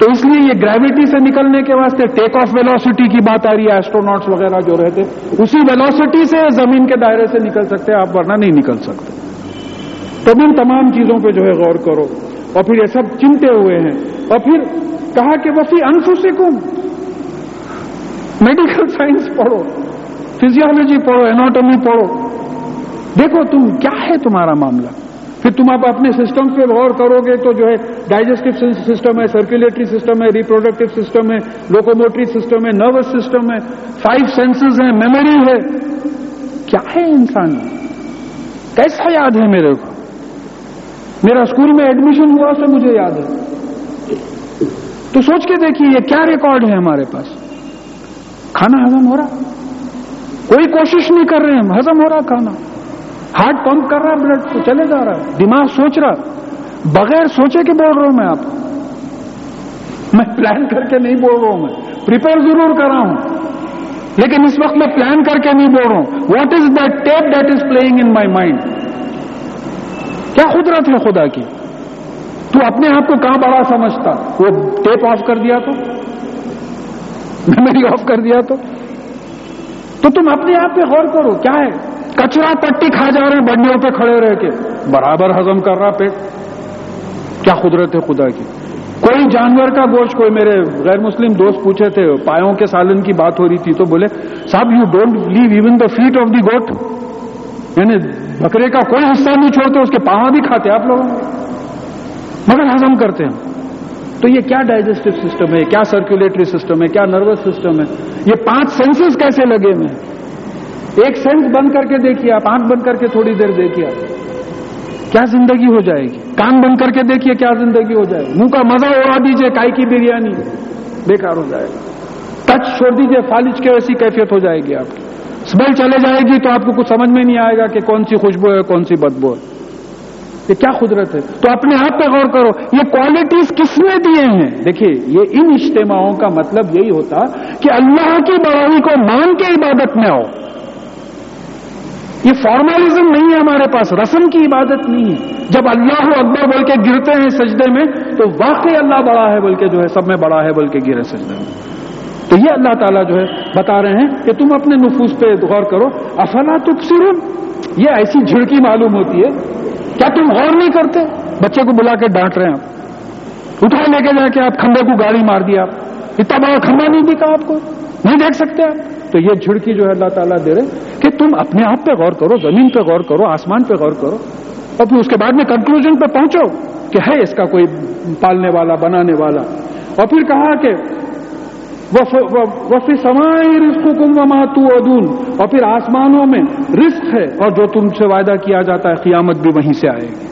تو اس لیے یہ گریوٹی سے نکلنے کے واسطے ٹیک آف ویلوسٹی کی بات آ رہی ہے ایسٹرونٹس وغیرہ جو رہتے، اسی ویلوسٹی سے زمین کے دائرے سے نکل سکتے آپ، ورنہ نہیں نکل سکتے۔ تو ان تمام چیزوں پہ جو ہے غور کرو۔ اور پھر یہ سب چنتے ہوئے ہیں۔ اور پھر کہا کہ وفی انفسکم۔ میڈیکل سائنس پڑھو فزیولوجی پڑھو ایناٹومی پڑھو۔ دیکھو تم کیا ہے تمہارا معاملہ۔ پھر تم آپ اپنے سسٹم پہ غور کرو گے تو جو ہے ڈائجسٹو سسٹم ہے سرکولیٹری سسٹم ہے ریپروڈکٹیو سسٹم ہے لوکوموٹری سسٹم ہے نروس سسٹم ہے فائیو سینسز ہیں میموری ہے۔ کیا ہے انسان؟ کیسا یاد ہے میرے کو؟ میرا اسکول میں ایڈمیشن ہوا سے مجھے یاد ہے۔ تو سوچ کے دیکھیے، یہ کیا ریکارڈ ہے ہمارے پاس؟ کھانا ہزم ہو رہا؟ کوئی کوشش نہیں کر رہے ہیں ہزم ہو رہا کھانا۔ ہارٹ پمپ کر رہا بلڈ تو چلے جا رہا ہے، دماغ سوچ رہا بغیر سوچے کے بول رہا ہوں میں آپ میں پلان کر کے نہیں بول رہا ہوں میں۔ پریپیئر ضرور کر رہا ہوں۔ لیکن اس وقت میں پلان کر کے نہیں بول رہا ہوں۔ What is that tape that is playing in my mind کیا قدرت ہے خدا کی؟ تو اپنے آپ کو کہاں بڑا سمجھتا؟ وہ ٹیپ آف کر دیا تو؟ میموری آف کر دیا تو؟ تو تم اپنے آپ پہ غور کرو، کیا ہے؟ کچرا پٹی کھا جا رہے ہیں بڑھنے پہ کھڑے رہ کے۔ برابر ہضم کر رہا پیٹ۔ کیا قدرت ہے خدا کی؟ کوئی جانور کا گوشت، کوئی میرے غیر مسلم دوست پوچھے تھے، پایوں کے سالن کی بات ہو رہی تھی تو بولے، صاحب you don't leave even the fat of the goat یعنی بکرے کا کوئی حصہ نہیں چھوڑتے، اس کے پاؤں بھی کھاتے آپ لوگوں مگر ہضم کرتے ہیں۔ تو یہ کیا ڈائجسٹو سسٹم ہے؟ کیا سرکولیٹری سسٹم ہے؟ کیا نروس سسٹم ہے؟ یہ پانچ سینسز کیسے لگے ہوئے ایک سینس بند کر کے دیکھیے آپ، آنکھ بند کر کے تھوڑی دیر دیکھیے آپ۔ کیا زندگی ہو جائے گی؟ کان بند کر کے دیکھیے کیا زندگی ہو جائے گی۔ منہ کا مزہ اڑا دیجیے کائی کی بریانی بیکار ہو جائے گا۔ ٹچ چھوڑ دیجیے فالج کی ایسی کیفیت ہو جائے گی آپ کی۔ اسمیل چلے جائے گی تو آپ کو کچھ سمجھ میں نہیں آئے گا کہ کون سی خوشبو ہے، کون سی بدبو ہے۔ یہ کیا قدرت ہے؟ تو اپنے آپ پہ غور کرو، یہ کوالٹیز کس نے دیے ہیں؟ دیکھیے، یہ ان اجتماعوں کا مطلب یہی ہوتا کہ اللہ کی بڑائی کو مان کے عبادت میں آؤ۔ یہ فارملزم نہیں ہے ہمارے پاس، رسم کی عبادت نہیں ہے۔ جب اللہ اکبر بول کے گرتے ہیں سجدے میں، تو واقعی اللہ بڑا ہے بول کے جو ہے، سب میں بڑا ہے بول کے گرے سجدے میں۔ تو یہ اللہ تعالیٰ جو ہے بتا رہے ہیں کہ تم اپنے نفوس پہ غور کرو۔ افلا تبصرون؟ یہ ایسی جھڑکی معلوم ہوتی ہے۔ کیا تم غور نہیں کرتے؟ بچے کو بلا کے ڈانٹ رہے ہیں آپ۔ اٹھا لے کے جا کے آپ کھمبے کو گاڑی مار دیا آپ۔ اتنا بڑا کھمبا نہیں دکھا آپ کو۔ نہیں دیکھ سکتے آپ۔ تو یہ جھڑکی جو ہے اللہ تعالیٰ دے رہے کہ تم اپنے آپ پہ غور کرو، زمین پہ غور کرو، آسمان پہ غور کرو اور پھر اس کے بعد میں کنکلوژن پہ پہنچو کہ ہے اس کا کوئی پالنے والا، بنانے والا۔ اور پھر کہا کہ وفی سمائی رسک کم ماتو ادون اور پھر آسمانوں میں رسک ہے اور جو تم سے وعدہ کیا جاتا ہے قیامت بھی وہیں سے آئے گی۔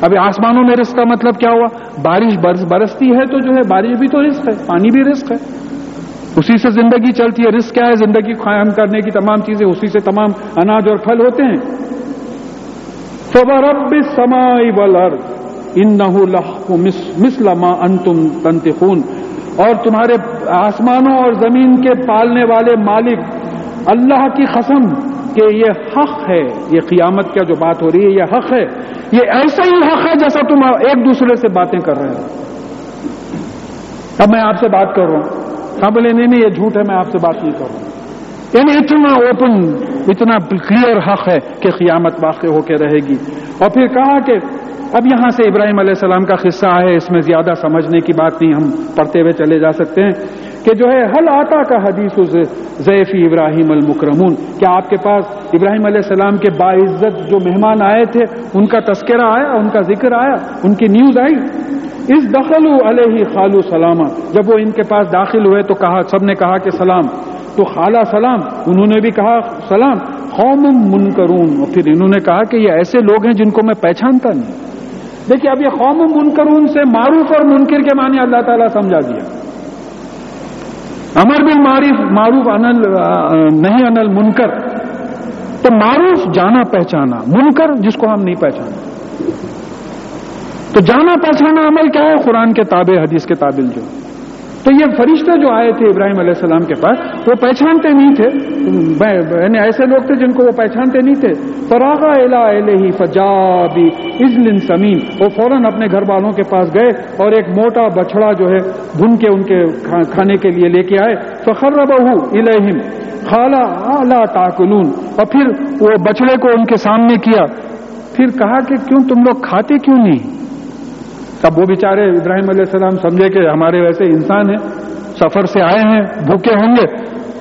ابھی آسمانوں میں رسک کا مطلب کیا ہوا؟ بارش برس برستی ہے تو جو ہے بارش بھی تو رسک ہے، پانی بھی رسک ہے۔ اسی سے زندگی چلتی ہے رسک کیا ہے؟ زندگی قائم کرنے کی تمام چیزیں اسی سے تمام اناج اور پھل ہوتے ہیں۔ فورب سمائی ولر ان مسلم ان تم تنتخون اور تمہارے آسمانوں اور زمین کے پالنے والے مالک، اللہ کی قسم کہ یہ حق ہے۔ یہ قیامت کا جو بات ہو رہی ہے، یہ حق ہے۔ یہ ایسا ہی حق ہے جیسا تم ایک دوسرے سے باتیں کر رہے ہو۔ اب میں آپ سے بات کر رہا ہوں۔ ہاں بولے نہیں نہیں، یہ جھوٹ ہے، میں آپ سے بات نہیں کروں یعنی اتنا اوپن اتنا کلیئر حق ہے کہ قیامت واقع ہو کے رہے گی۔ اور پھر کہا کہ اب یہاں سے ابراہیم علیہ السلام کا قصہ ہے اس میں زیادہ سمجھنے کی بات نہیں، ہم پڑھتے ہوئے چلے جا سکتے ہیں۔ کہ جو ہے حل آتا کا حدیث ضیفی ابراہیم المکرمون، کیا آپ کے پاس ابراہیم علیہ السلام کے باعزت جو مہمان آئے تھے، ان کا تذکرہ آیا، ان کا ذکر آیا، ان کی نیوز آئی؟ اس دخل علیہ خالو سلامہ جب وہ ان کے پاس داخل ہوئے تو کہا، سب نے کہا کہ سلام۔ تو خالہ سلام، انہوں نے بھی کہا سلام۔ قوم منکرون، اور پھر انہوں نے کہا کہ یہ ایسے لوگ ہیں جن کو میں پہچانتا نہیں۔ دیکھیے، اب یہ قوم منکرون سے معروف اور منکر کے معنی اللہ تعالیٰ سمجھا دیا۔ امر بن معروف معروف انل، نہیں انل منکر. تو معروف جانا پہچانا. منکر جس کو ہم نہیں پہچانا تو جانا پہچانا عمل کیا ہے؟ قرآن کے تابع، حدیث کے تابل جو. تو یہ فرشتے جو آئے تھے ابراہیم علیہ السلام کے پاس، وہ پہچانتے نہیں تھے۔ یعنی ایسے لوگ تھے جن کو وہ پہچانتے نہیں تھے۔ فراغا ہی فجابی ازلن سمین وہ فوراً اپنے گھر والوں کے پاس گئے اور ایک موٹا بچڑا جو ہے بھن کے ان کے کھانے کے لیے لے کے آئے۔ فخر بہو الہم خالہ اعلی تاکلون۔ اور پھر وہ بچڑے کو ان کے سامنے کیا۔ پھر کہا کہ کیوں تم لوگ کھاتے کیوں نہیں؟ تب وہ بیچارے ابراہیم علیہ السلام سمجھے کہ ہمارے ویسے انسان ہیں، سفر سے آئے ہیں، بھوکے ہوں گے،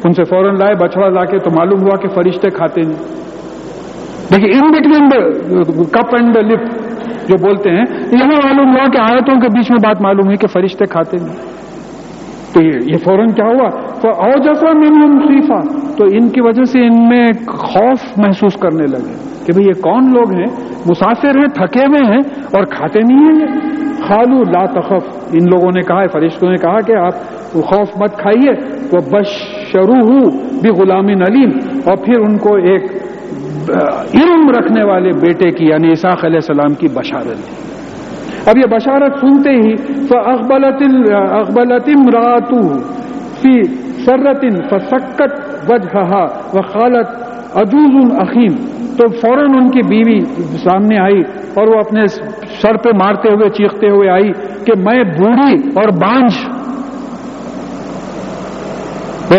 ان سے فوراً لائے بچڑا لا کے تو معلوم ہوا کہ فرشتے کھاتے نہیں لیکن in between cup and lip جو بولتے ہیں، یہاں معلوم ہوا کہ آیتوں کے بیچ میں بات معلوم ہوئی کہ فرشتے کھاتے نہیں تو یہ فوراً کیا ہوا؟ تو او جیسا میں تو ان کی وجہ سے ان میں خوف محسوس کرنے لگے کہ بھئی یہ کون لوگ ہیں؟ مسافر ہیں، تھکے ہوئے ہیں اور کھاتے نہیں ہیں۔ خالو لا تخف۔ ان لوگوں نے کہا، فرشتوں نے کہا کہ آپ خوف مت کھائیے۔ تو بش شروع بھی غلام علیم۔ اور پھر ان کو ایک علم رکھنے والے بیٹے کی یعنی عیساق علیہ السلام کی بشارت دی۔ اب یہ بشارت سنتے ہی تو اقبلت اقبلتم راتو فی سرتن فسکت وجہ و خالت عجوز العقیم تو فوراً ان کی بیوی سامنے آئی اور وہ اپنے سر پہ مارتے ہوئے چیختے ہوئے آئی کہ میں بوڑھی اور بانج۔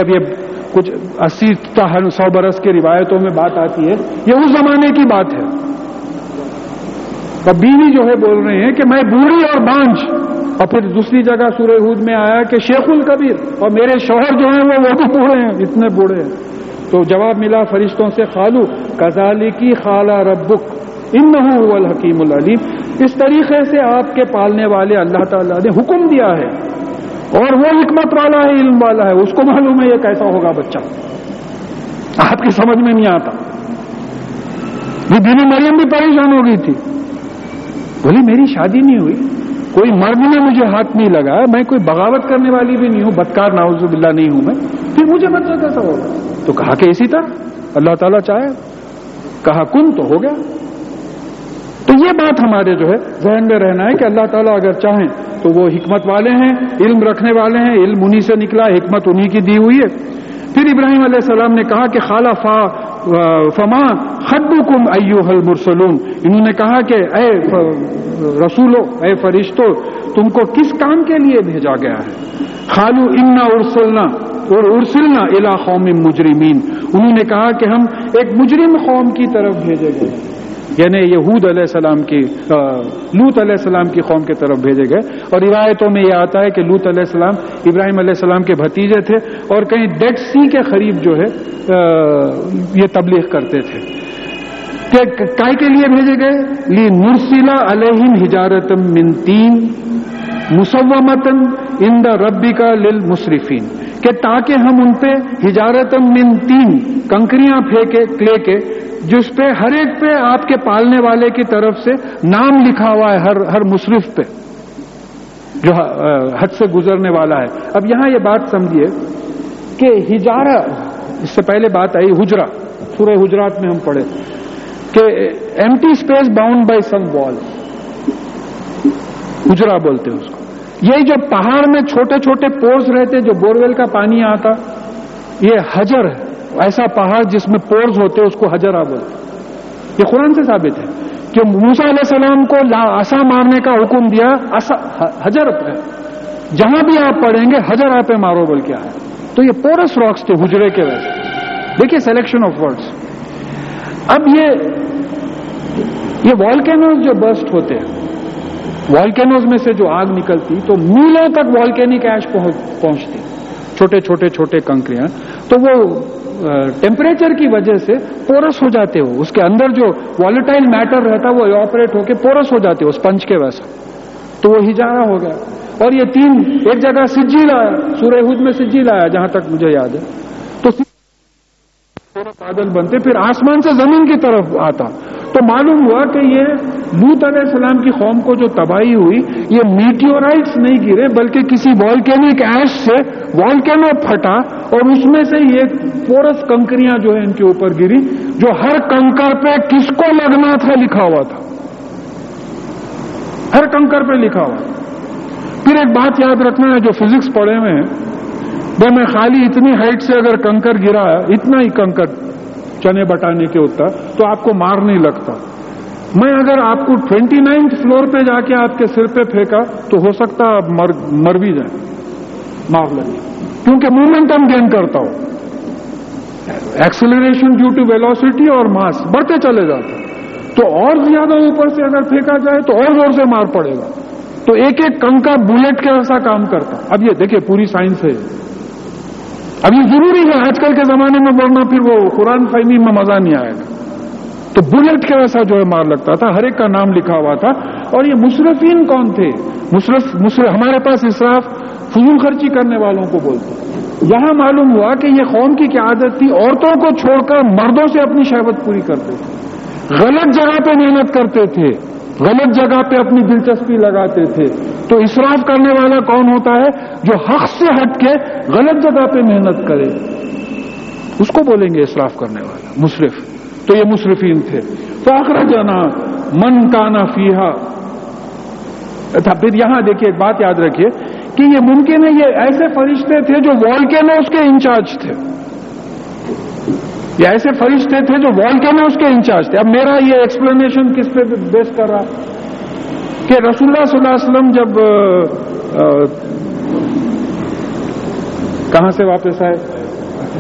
اب یہ کچھ اسی سو برس کے روایتوں میں بات آتی ہے۔ یہ اس زمانے کی بات ہے۔ بیوی جو ہے بول رہے ہیں کہ میں بوڑھی اور بانج۔ اور پھر دوسری جگہ سورہ ہود میں آیا کہ شیخ القبیر اور میرے شوہر جو ہیں وہ وہ بھی بوڑھے ہیں، اتنے بوڑھے ہیں۔ تو جواب ملا فرشتوں سے، خالو کزالی کی خالہ ربک ان الحکیم العلیم اس طریقے سے آپ کے پالنے والے اللہ تعالیٰ نے حکم دیا ہے اور وہ حکمت والا ہے، علم والا ہے۔ اس کو معلوم ہے یہ کیسا ہوگا بچہ۔ آپ کی سمجھ میں نہیں آتا۔ یہ دینی مریم بھی پریشان ہو گئی تھی۔ بولی، میری شادی نہیں ہوئی۔ کوئی مرد نے مجھے ہاتھ نہیں لگایا۔ میں کوئی بغاوت کرنے والی بھی نہیں ہوں۔ بدکار ناوز باللہ نہیں ہوں میں۔ پھر مجھے بچہ کیسا ہوگا؟ تو کہا کہ اسی طرح اللہ تعالیٰ چاہے۔ کہا، کن تو ہو گیا۔ تو یہ بات ہمارے جو ہے ذہن میں رہنا ہے کہ اللہ تعالیٰ اگر چاہیں تو وہ حکمت والے ہیں، علم رکھنے والے ہیں، علم انہی سے نکلا، حکمت انہی کی دی ہوئی ہے۔ پھر ابراہیم علیہ السلام نے کہا کہ خالہ فا فما کم ایو حل انہوں نے کہا کہ اے رسولو، اے فرشتو، تم کو کس کام کے لیے بھیجا گیا ہے؟ خالو انا ارسلنا اور ارسلنا الا قوم مجرمین۔ انہوں نے کہا کہ ہم ایک مجرم قوم کی طرف بھیجے گئے۔ یعنی یہود علیہ السلام کی لوت علیہ السلام کی قوم کی طرف بھیجے گئے۔ اور روایتوں میں یہ آتا ہے کہ لوت علیہ السلام، ابراہیم علیہ السلام کے بھتیجے تھے اور کہیں ڈیڈ سی کے قریب جو ہے یہ تبلیغ کرتے تھے۔ کائے کے لیے بھیجے گئے؟ لی مرسیلا علیہم ہجارت منتین مسومتن ان دا ربی کا لل مصرفین کہ تاکہ ہم ان پہ ہجارت من تین، کنکریاں پھینکے کلے کے جس پہ ہر ایک پہ آپ کے پالنے والے کی طرف سے نام لکھا ہوا ہے، ہر ہر مصرف پہ، جو حد سے گزرنے والا ہے۔ اب یہاں یہ بات سمجھیے کہ ہجارہ، اس سے پہلے بات آئی ہجرا سورہ حجرات میں ہم پڑھے کہ empty space bound by some wall ہجرا بولتے ہیں اس کو۔ یہ جو پہاڑ میں چھوٹے چھوٹے پورس رہتے، جو بورویل کا پانی آتا، یہ حجر ہے۔ ایسا پہاڑ جس میں پورز ہوتے اس کو حجرا بولتے یہ قرآن سے ثابت ہے کہ موسا علیہ السلام کو آسا مارنے کا حکم دیا حجر پہ جہاں بھی آپ پڑھیں گے، حجر آپ مارو بول کیا ہے تو یہ پورس راکس تھے حجرے کے ویسے دیکھیے سلیکشن آف ورڈس اب یہ یہ والکینوز جو برسٹ ہوتے ہیں والکینوز میں سے جو آگ نکلتی، تو میلوں تک والکینک ایش پہنچتی۔ چھوٹے چھوٹے چھوٹے کنکریاں۔ تو وہ ٹیمپریچر کی وجہ سے پورس ہو جاتے ہو۔ اس کے اندر جو والٹائل میٹر رہتا وہ آپریٹ ہو کے پورس ہو جاتے ہو اسپنج کے ویسا تو وہ ہجارہ ہو گیا۔ اور یہ تین، ایک جگہ سجیل آیا سورہ ہود میں سجیل آیا جہاں تک مجھے یاد ہے۔ تو بادل بنتے، پھر آسمان سے زمین کی طرف آتا۔ تو معلوم ہوا کہ یہ لوت علیہ السلام کی قوم کو جو تباہی ہوئی، یہ میٹیورائٹس نہیں گرے، بلکہ کسی والکینک ایش سے والکینو پھٹا اور اس میں سے یہ پورس کنکریاں جو ہے ان کے اوپر گری، جو ہر کنکر پہ کس کو لگنا تھا لکھا ہوا تھا۔ ہر کنکر پہ لکھا ہوا۔ پھر ایک بات یاد رکھنا ہے، جو فزکس پڑھے ہوئے ہیں بھائی میں خالی اتنی ہائٹ سے اگر کنکر گرا اتنا ہی کنکر چنے بٹانے کے ہوتا تو آپ کو مار نہیں لگتا۔ میں اگر آپ کو ٹوینٹی نائنتھ فلور پہ جا کے آپ کے سر پہ پھینکا، تو ہو سکتا آپ مر مر بھی جائیں۔ مار لگے کیونکہ مومنٹم گین کرتا ہو ایکسلریشن ڈیو ٹو ویلوسٹی اور ماس بڑھتے چلے جاتے تو اور زیادہ اوپر سے اگر پھینکا جائے، تو اور زور سے مار پڑے گا۔ تو ایک ایک کنکا بلٹ کے ایسا کام کرتا۔ اب یہ دیکھیں پوری سائنس ہے۔ اب یہ ضروری ہے آج کل کے زمانے میں بولنا پھر وہ قرآن فہمی میں مزہ نہیں آئے گا تو بلٹ کے ویسا جو ہے مار لگتا تھا، ہر ایک کا نام لکھا ہوا تھا۔ اور یہ مصرفین کون تھے؟ مصرف مصرف ہمارے پاس اسراف فضول خرچی کرنے والوں کو بولتے یہاں معلوم ہوا کہ یہ قوم کی کیا عادت تھی؟ عورتوں کو چھوڑ کر مردوں سے اپنی شہبت پوری کرتے تھے۔ غلط جگہ پہ محنت کرتے تھے۔ غلط جگہ پہ اپنی دلچسپی لگاتے تھے۔ تو اسراف کرنے والا کون ہوتا ہے جو حق سے ہٹ کے غلط جگہ پہ محنت کرے؟ اس کو بولیں گے اسراف کرنے والا، مصرف۔ تو یہ مصرفین تھے۔ تو آخر جانا من کانا فیحا اچھا، پھر یہاں دیکھیے، ایک بات یاد رکھیے کہ یہ ممکن ہے، یہ ایسے فرشتے تھے جو والکینوس کے انچارج تھے۔ یہ ایسے فرشتے تھے جو والکینوس کے انچارج تھے۔ اب میرا یہ ایکسپلینیشن کس پہ بیس کر رہا؟ کہ رسول اللہ صلی اللہ علیہ وسلم جب کہاں سے واپس آئے؟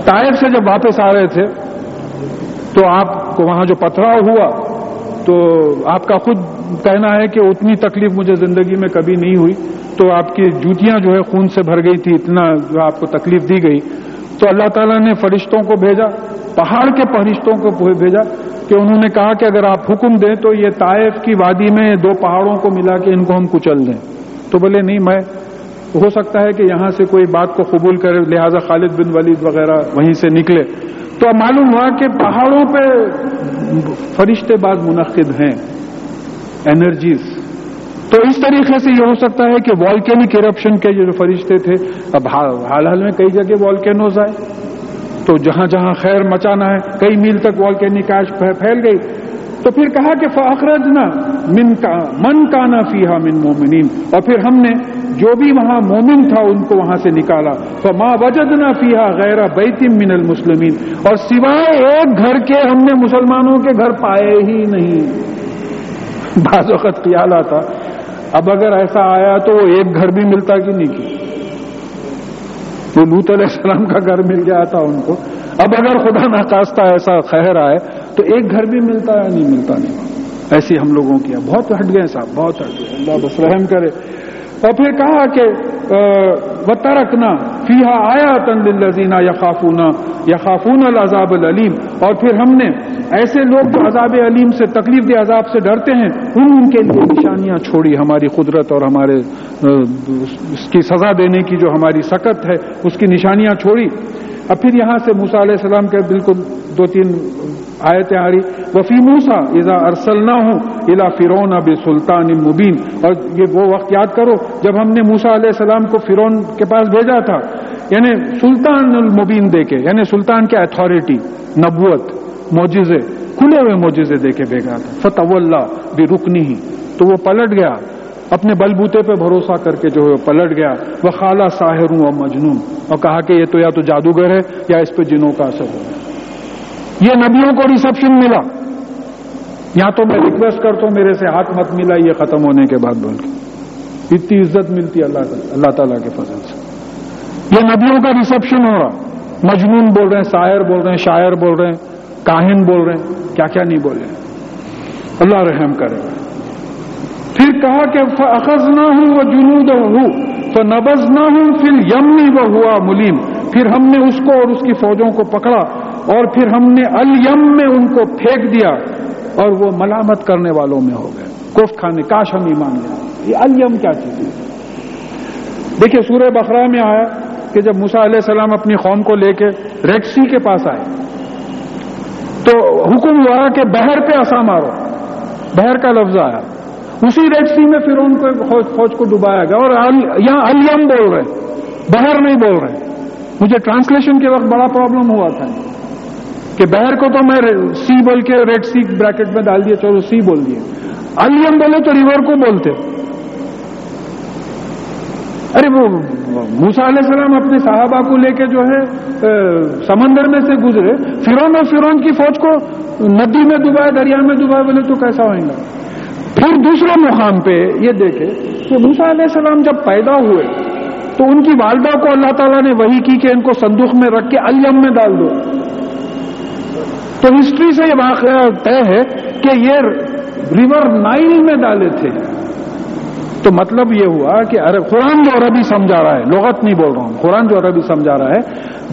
ٹائر سے جب واپس آ رہے تھے، تو آپ کو وہاں جو پتھراؤ ہوا، تو آپ کا خود کہنا ہے کہ اتنی تکلیف مجھے زندگی میں کبھی نہیں ہوئی۔ تو آپ کی جوتیاں جو ہے خون سے بھر گئی تھی، اتنا جو آپ کو تکلیف دی گئی۔ تو اللہ تعالیٰ نے فرشتوں کو بھیجا۔ پہاڑ کے فرشتوں کو بھیجا کہ انہوں نے کہا کہ اگر آپ حکم دیں تو یہ طائف کی وادی میں دو پہاڑوں کو ملا کے ان کو ہم کچل دیں۔ تو بولے، نہیں، میں ہو سکتا ہے کہ یہاں سے کوئی بات کو قبول کرے، لہذا خالد بن ولید وغیرہ وہیں سے نکلے۔ تو اب معلوم ہوا کہ پہاڑوں پہ فرشتے بعد منعقد ہیں، انرجیز۔ تو اس طریقے سے یہ ہو سکتا ہے کہ والکینک کرپشن کے جو فرشتے تھے، اب حال حال میں کئی جگہ والکینوز آئے۔ تو جہاں جہاں خیر مچانا ہے، کئی میل تک والکینک ایش پھیل گئی۔ تو پھر کہا کہ فخرج من کا من کا نا فیحا من مومنین اور پھر ہم نے جو بھی وہاں مومن تھا، ان کو وہاں سے نکالا۔ تو ماں وجد نہ فیحا غیر بیتم من المسلمین اور سوائے ایک گھر کے ہم نے مسلمانوں کے گھر پائے ہی نہیں۔ بعض وقت خیال آتا، اب اگر ایسا آیا تو وہ ایک گھر بھی ملتا کہ نہیں؟ کی وہ لوت علیہ السلام کا گھر مل گیا تھا ان کو۔ اب اگر خدا ناخواستہ ایسا خیر آئے تو ایک گھر بھی ملتا ہے، نہیں ملتا نہیں۔ ایسی ہم لوگوں کی بہت ہٹ گئے صاحب، بہت ہٹ گئے اللہ بس رحم کرے۔ اور پھر کہا کہ و ترکنا فیحا آیا تنزینہ الزینہ یا یا خافون العذاب العلیم اور پھر ہم نے ایسے لوگ جو عذاب علیم سے، تکلیف دہ عذاب سے ڈرتے ہیں ان ان کے لیے نشانیاں چھوڑی۔ ہماری قدرت اور ہمارے اس کی سزا دینے کی جو ہماری سکت ہے، اس کی نشانیاں چھوڑی۔ اب پھر یہاں سے موسا علیہ السلام کے بالکل دو تین آیتیں آ رہی۔ وفی موسا ازا ارسل نہ ہوں الا فرون اب سلطان مبین۔ اور یہ وہ وقت یاد کرو جب ہم نے موسا علیہ السلام کو فرون کے پاس بھیجا تھا۔ یعنی سلطان المبین دے کے یعنی سلطان کے اتھارٹی نبوت موجزے کھلے ہوئے موجزے دے کے بھیجا تھا۔ فتح اللہ بھی رکنی ہی تو وہ پلٹ گیا۔ اپنے بل بوتے پہ بھروسہ کر کے جو ہے پلٹ گیا۔ وہ خالہ ساحر اور مجنون اور کہا کہ یہ تو یا تو جادوگر ہے یا اس پہ جنوں کا اثر ہو یہ نبیوں کو ریسپشن ملا۔ یا تو میں ریکویسٹ کرتا ہوں، میرے سے ہاتھ مت ملا، یہ ختم ہونے کے بعد بول۔ کے اتنی عزت ملتی ہے اللہ تعالیٰ اللہ تعالیٰ کے فضل سے۔ یہ ندیوں کا ریسپشن ہو رہا۔ مجنون بول رہے ہیں شاعر بول رہے ہیں، شاعر بول رہے ہیں، کاہن بول رہے ہیں، کیا کیا نہیں بولے اللہ رحم کرے۔ گا پھر کہا کہ اخذ نہ ہوں وہ جنوب ہوں تو نبز نہ ہوں پھر یمنی وہ ہوا ملیم پھر ہم نے اس کو اور اس کی فوجوں کو پکڑا اور پھر ہم نے الیم میں ان کو پھینک دیا اور وہ ملامت کرنے والوں میں ہو گئے۔ کوفت کھانے کاش ہم ایمان لیں۔ یہ الیم کیا چیز ہے؟ دیکھیے سورہ بخرا میں آیا کہ جب موسا علیہ السلام اپنی قوم کو لے کے ریڈ سی کے پاس آئے، تو حکم ہوا کہ بہر پہ اصا مارو۔ بہر کا لفظ آیا۔ اسی ریڈ سی میں پھر ان کو فوج کو ڈبایا گیا اور یہاں الیم بول رہے بہر نہیں بول رہے مجھے ٹرانسلیشن کے وقت بڑا پرابلم ہوا تھا کہ بہر کو تو میں سی بول کے ریڈ سی بریکٹ میں ڈال دیا چلو سی بول دیے۔ الیم بولے تو ریور کو بولتے۔ ارے وہ موسا علیہ السلام اپنے صحابہ کو لے کے جو ہے سمندر میں سے گزرے۔ فرون اور فرون کی فوج کو ندی میں ڈبائے دریا میں ڈبائے بولے تو کیسا ہوئیں گا؟ پھر دوسرے مقام پہ یہ دیکھے کہ موسا علیہ السلام جب پیدا ہوئے تو ان کی والدہ کو اللہ تعالیٰ نے وہی کی کہ ان کو صندوق میں رکھ کے الیم میں ڈال دو۔ تو ہسٹری سے یہ واقعہ طے ہے کہ یہ ریور نائل میں ڈالے تھے۔ تو مطلب یہ ہوا کہ ارے قرآن جو عربی سمجھا رہا ہے، لغت نہیں بول رہا ہوں، قرآن جو عربی سمجھا رہا ہے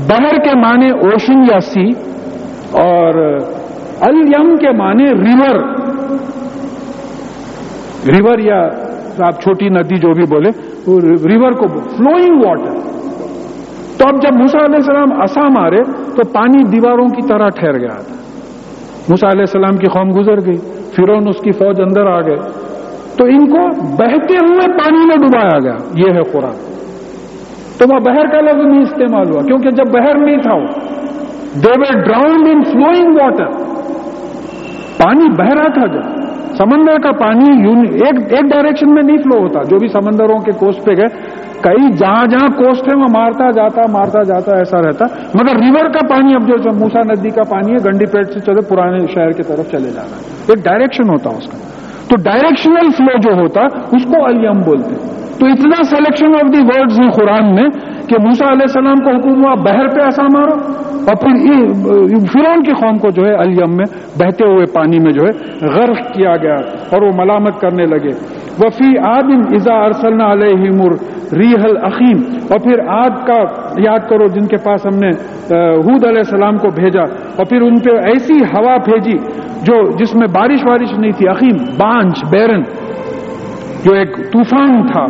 بہر کے معنی اوشن یا سی اور الیم کے معنی ریور ریور یا آپ چھوٹی ندی جو بھی بولے وہ ریور کو فلوئنگ واٹر تو اب جب موسا علیہ السلام اصا مارے تو پانی دیواروں کی طرح ٹھہر گیا تھا موسا علیہ السلام کی قوم گزر گئی پھر اس کی فوج اندر آ گئے تو ان کو بہتے ہوئے پانی میں ڈبایا گیا یہ ہے قرآن تو وہ بہر کا لفظ نہیں استعمال ہوا کیونکہ جب بہر نہیں تھا دے ور ڈراؤنڈ ان فلوئنگ واٹر پانی بہ رہا تھا جب سمندر کا پانی ایک ایک ڈائریکشن میں نہیں فلو ہوتا. جو بھی سمندروں کے کوسٹ پہ گئے، کئی جہاں جہاں کوسٹ ہے وہ مارتا جاتا مارتا جاتا، ایسا رہتا. مگر ریور کا پانی اب جو موسا ندی کا پانی ہے، گنڈی پیٹ سے چلے پرانے شہر کی طرف چلے جانا ایک ڈائریکشن ہوتا اس کا. تو ڈائریکشنل فلو جو ہوتا، اس کو الیم بولتے تو اتنا سلیکشن آف دی ورڈز ہیں قرآن میں کہ موسا علیہ السلام کو حکم ہوا، بہر پہ ایسا مارو۔ اور پھر فرون کی قوم کو جو ہے الیم میں بہتے ہوئے پانی میں جو ہے غرق کیا گیا اور وہ ملامت کرنے لگے۔ وفی آدم ازا ارسلنا علیہ مر ریحل عقیم اور پھر آد کا یاد کرو، جن کے پاس ہم نے حود علیہ السلام کو بھیجا۔ اور پھر ان پہ ایسی ہوا بھیجی جو، جس میں بارش وارش نہیں تھی عقیم بانچ بیرن۔ جو ایک طوفان تھا۔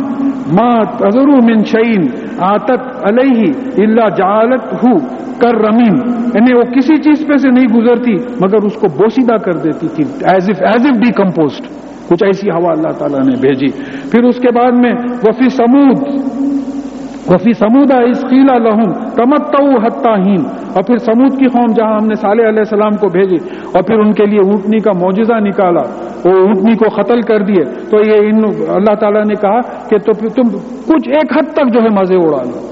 ماں تذر من شعین آتت علیہ اللہ جالت ہو کر رمیم یعنی وہ کسی چیز پہ سے نہیں گزرتی، مگر اس کو بوسیدہ کر دیتی تھی۔ As if as if decomposed کچھ ایسی ہوا اللہ تعالیٰ نے بھیجی۔ پھر اس کے بعد میں وفی سمود۔ وفی سمودا اسکیلا لہم کمت ہین اور پھر سمود کی قوم جہاں ہم نے صالح علیہ السلام کو بھیجی اور پھر ان کے لیے اونٹنی کا معجزہ نکالا، وہ اونٹنی کو قتل کر دیے۔ تو یہ ان اللہ تعالیٰ نے کہا کہ تو تم کچھ ایک حد تک جو ہے مزے اڑا لو،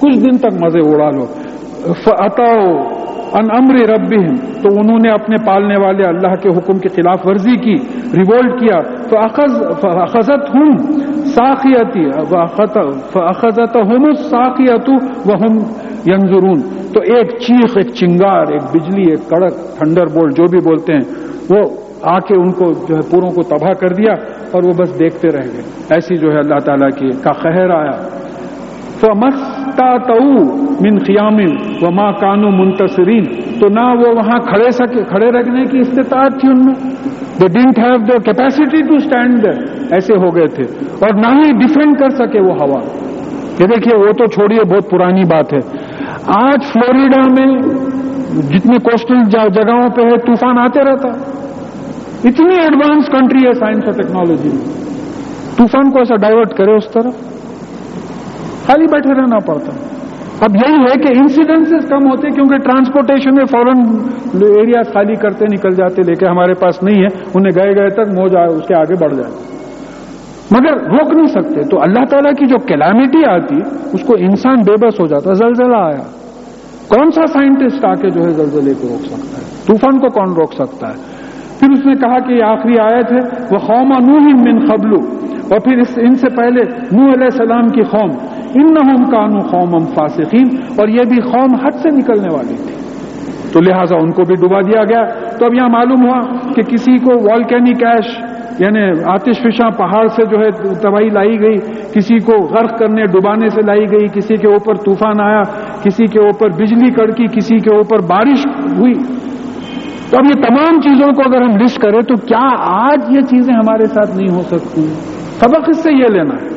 کچھ دن تک مزے اڑا لو۔ اتاؤ ان امر رب تو انہوں نے اپنے پالنے والے اللہ کے حکم کی خلاف ورزی کی ریوولٹ کیا تو اخذت ہوں ساخیتی اخذت ہوں ساخیت ینظرون۔ تو ایک چیخ، ایک چنگار، ایک بجلی، ایک کڑک، تھنڈر بولٹ، جو بھی بولتے ہیں، وہ آ کے ان کو جو ہے پوروں کو تباہ کر دیا اور وہ بس دیکھتے رہ گئے۔ ایسی جو ہے اللہ تعالیٰ کی کا خہر آیا۔ تو مستا من خیام و ماں کانو منتصرین، تو نہ وہ وہاں کھڑے سکے کھڑے رکھنے کی استطاعت تھی ان میں۔ They didn't have the capacity to stand ایسے ہو گئے تھے۔ اور نہ ہی ڈیفینڈ کر سکے وہ ہوا۔ یہ دیکھیے، وہ تو چھوڑیے، بہت پرانی بات ہے۔ آج فلوریڈا میں جتنے کوسٹل جگہوں پہ ہے، طوفان آتے رہتا۔ اتنی ایڈوانس کنٹری ہے سائنس اور ٹیکنالوجی میں طوفان کو ایسا ڈائیورٹ کرے اس طرف۔ خالی بیٹھے رہنا پڑتا۔ اب یہی ہے کہ انسیڈنس کم ہوتے کیونکہ ٹرانسپورٹیشن میں فوراً ایریا خالی کرتے نکل جاتے، لے کے ہمارے پاس نہیں ہے، انہیں گئے گئے تک موج اس کے آگے بڑھ جائے۔ مگر روک نہیں سکتے۔ تو اللہ تعالیٰ کی جو کیلامٹی آتی، اس کو انسان بے بس ہو جاتا، زلزلہ آیا۔ کون سا سائنٹسٹ آ کے جو ہے زلزلے کو روک سکتا ہے؟ طوفان کو کون روک سکتا ہے؟ پھر اس نے کہا کہ یہ آخری آیت ہے وہ قوم نوح من قبلو اور پھر اس ان سے پہلے نوح علیہ السلام کی قوم ان نہ کانو قوم فاسقین، اور یہ بھی قوم حد سے نکلنے والی تھی۔ تو لہٰذا ان کو بھی ڈبا دیا گیا۔ تو اب یہاں معلوم ہوا کہ کسی کو والکینک ایش یعنی آتش فشاں پہاڑ سے جو ہے تباہی لائی گئی، کسی کو غرق کرنے، ڈبانے سے لائی گئی، کسی کے اوپر طوفان آیا، کسی کے اوپر بجلی کڑکی، کسی کے اوپر بارش ہوئی۔ تو اب یہ تمام چیزوں کو اگر ہم لسٹ کریں تو کیا آج یہ چیزیں ہمارے ساتھ نہیں ہو سکتی؟ سبق اس سے یہ لینا ہے۔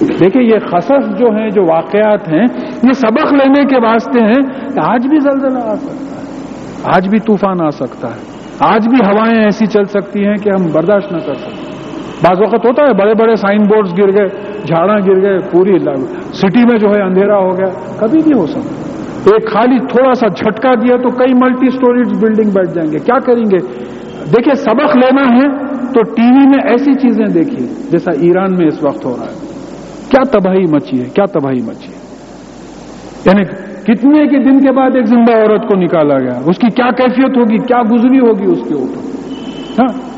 دیکھیں یہ خصص جو ہیں، جو واقعات ہیں، یہ سبق لینے کے واسطے ہیں کہ آج بھی زلزلہ آ سکتا ہے۔ آج بھی طوفان آ سکتا ہے۔ آج بھی ہوائیں ایسی چل سکتی ہیں کہ ہم برداشت نہ کر سکتے بعض وقت ہوتا ہے، بڑے بڑے سائن بورڈز گر گئے جھاڑا گر گئے، پوری سٹی میں جو ہے اندھیرا ہو گیا۔ کبھی بھی ہو سکتا ایک خالی تھوڑا سا جھٹکا دیا تو کئی ملٹی سٹوریز بلڈنگ بیٹھ جائیں گے۔ کیا کریں گے؟ دیکھیں سبق لینا ہے تو ٹی وی میں ایسی چیزیں دیکھیے، جیسا ایران میں اس وقت ہو رہا ہے۔ کیا تباہی مچی ہے؟ کیا تباہی مچی ہے؟ یعنی کتنے کے دن کے بعد ایک زندہ عورت کو نکالا گیا؟ اس کی کیا کیفیت ہوگی؟ کیا گزری ہوگی اس کے اوپر؟ ہاں؟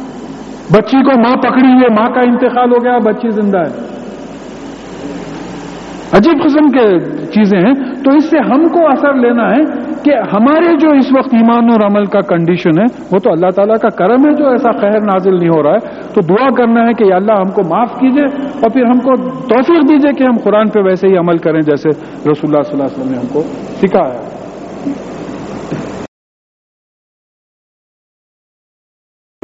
بچی کو ماں پکڑی ہوئی ماں کا انتقال ہو گیا، بچی زندہ ہے۔ عجیب قسم کے چیزیں ہیں۔ تو اس سے ہم کو اثر لینا ہے کہ ہمارے جو اس وقت ایمان اور عمل کا کنڈیشن ہے، وہ تو اللہ تعالیٰ کا کرم ہے جو ایسا خیر نازل نہیں ہو رہا ہے۔ تو دعا کرنا ہے کہ یا اللہ ہم کو معاف کیجیے اور پھر ہم کو توفیق دیجیے کہ ہم قرآن پہ ویسے ہی عمل کریں جیسے رسول اللہ صلی اللہ علیہ وسلم نے ہم کو سکھایا۔ ہے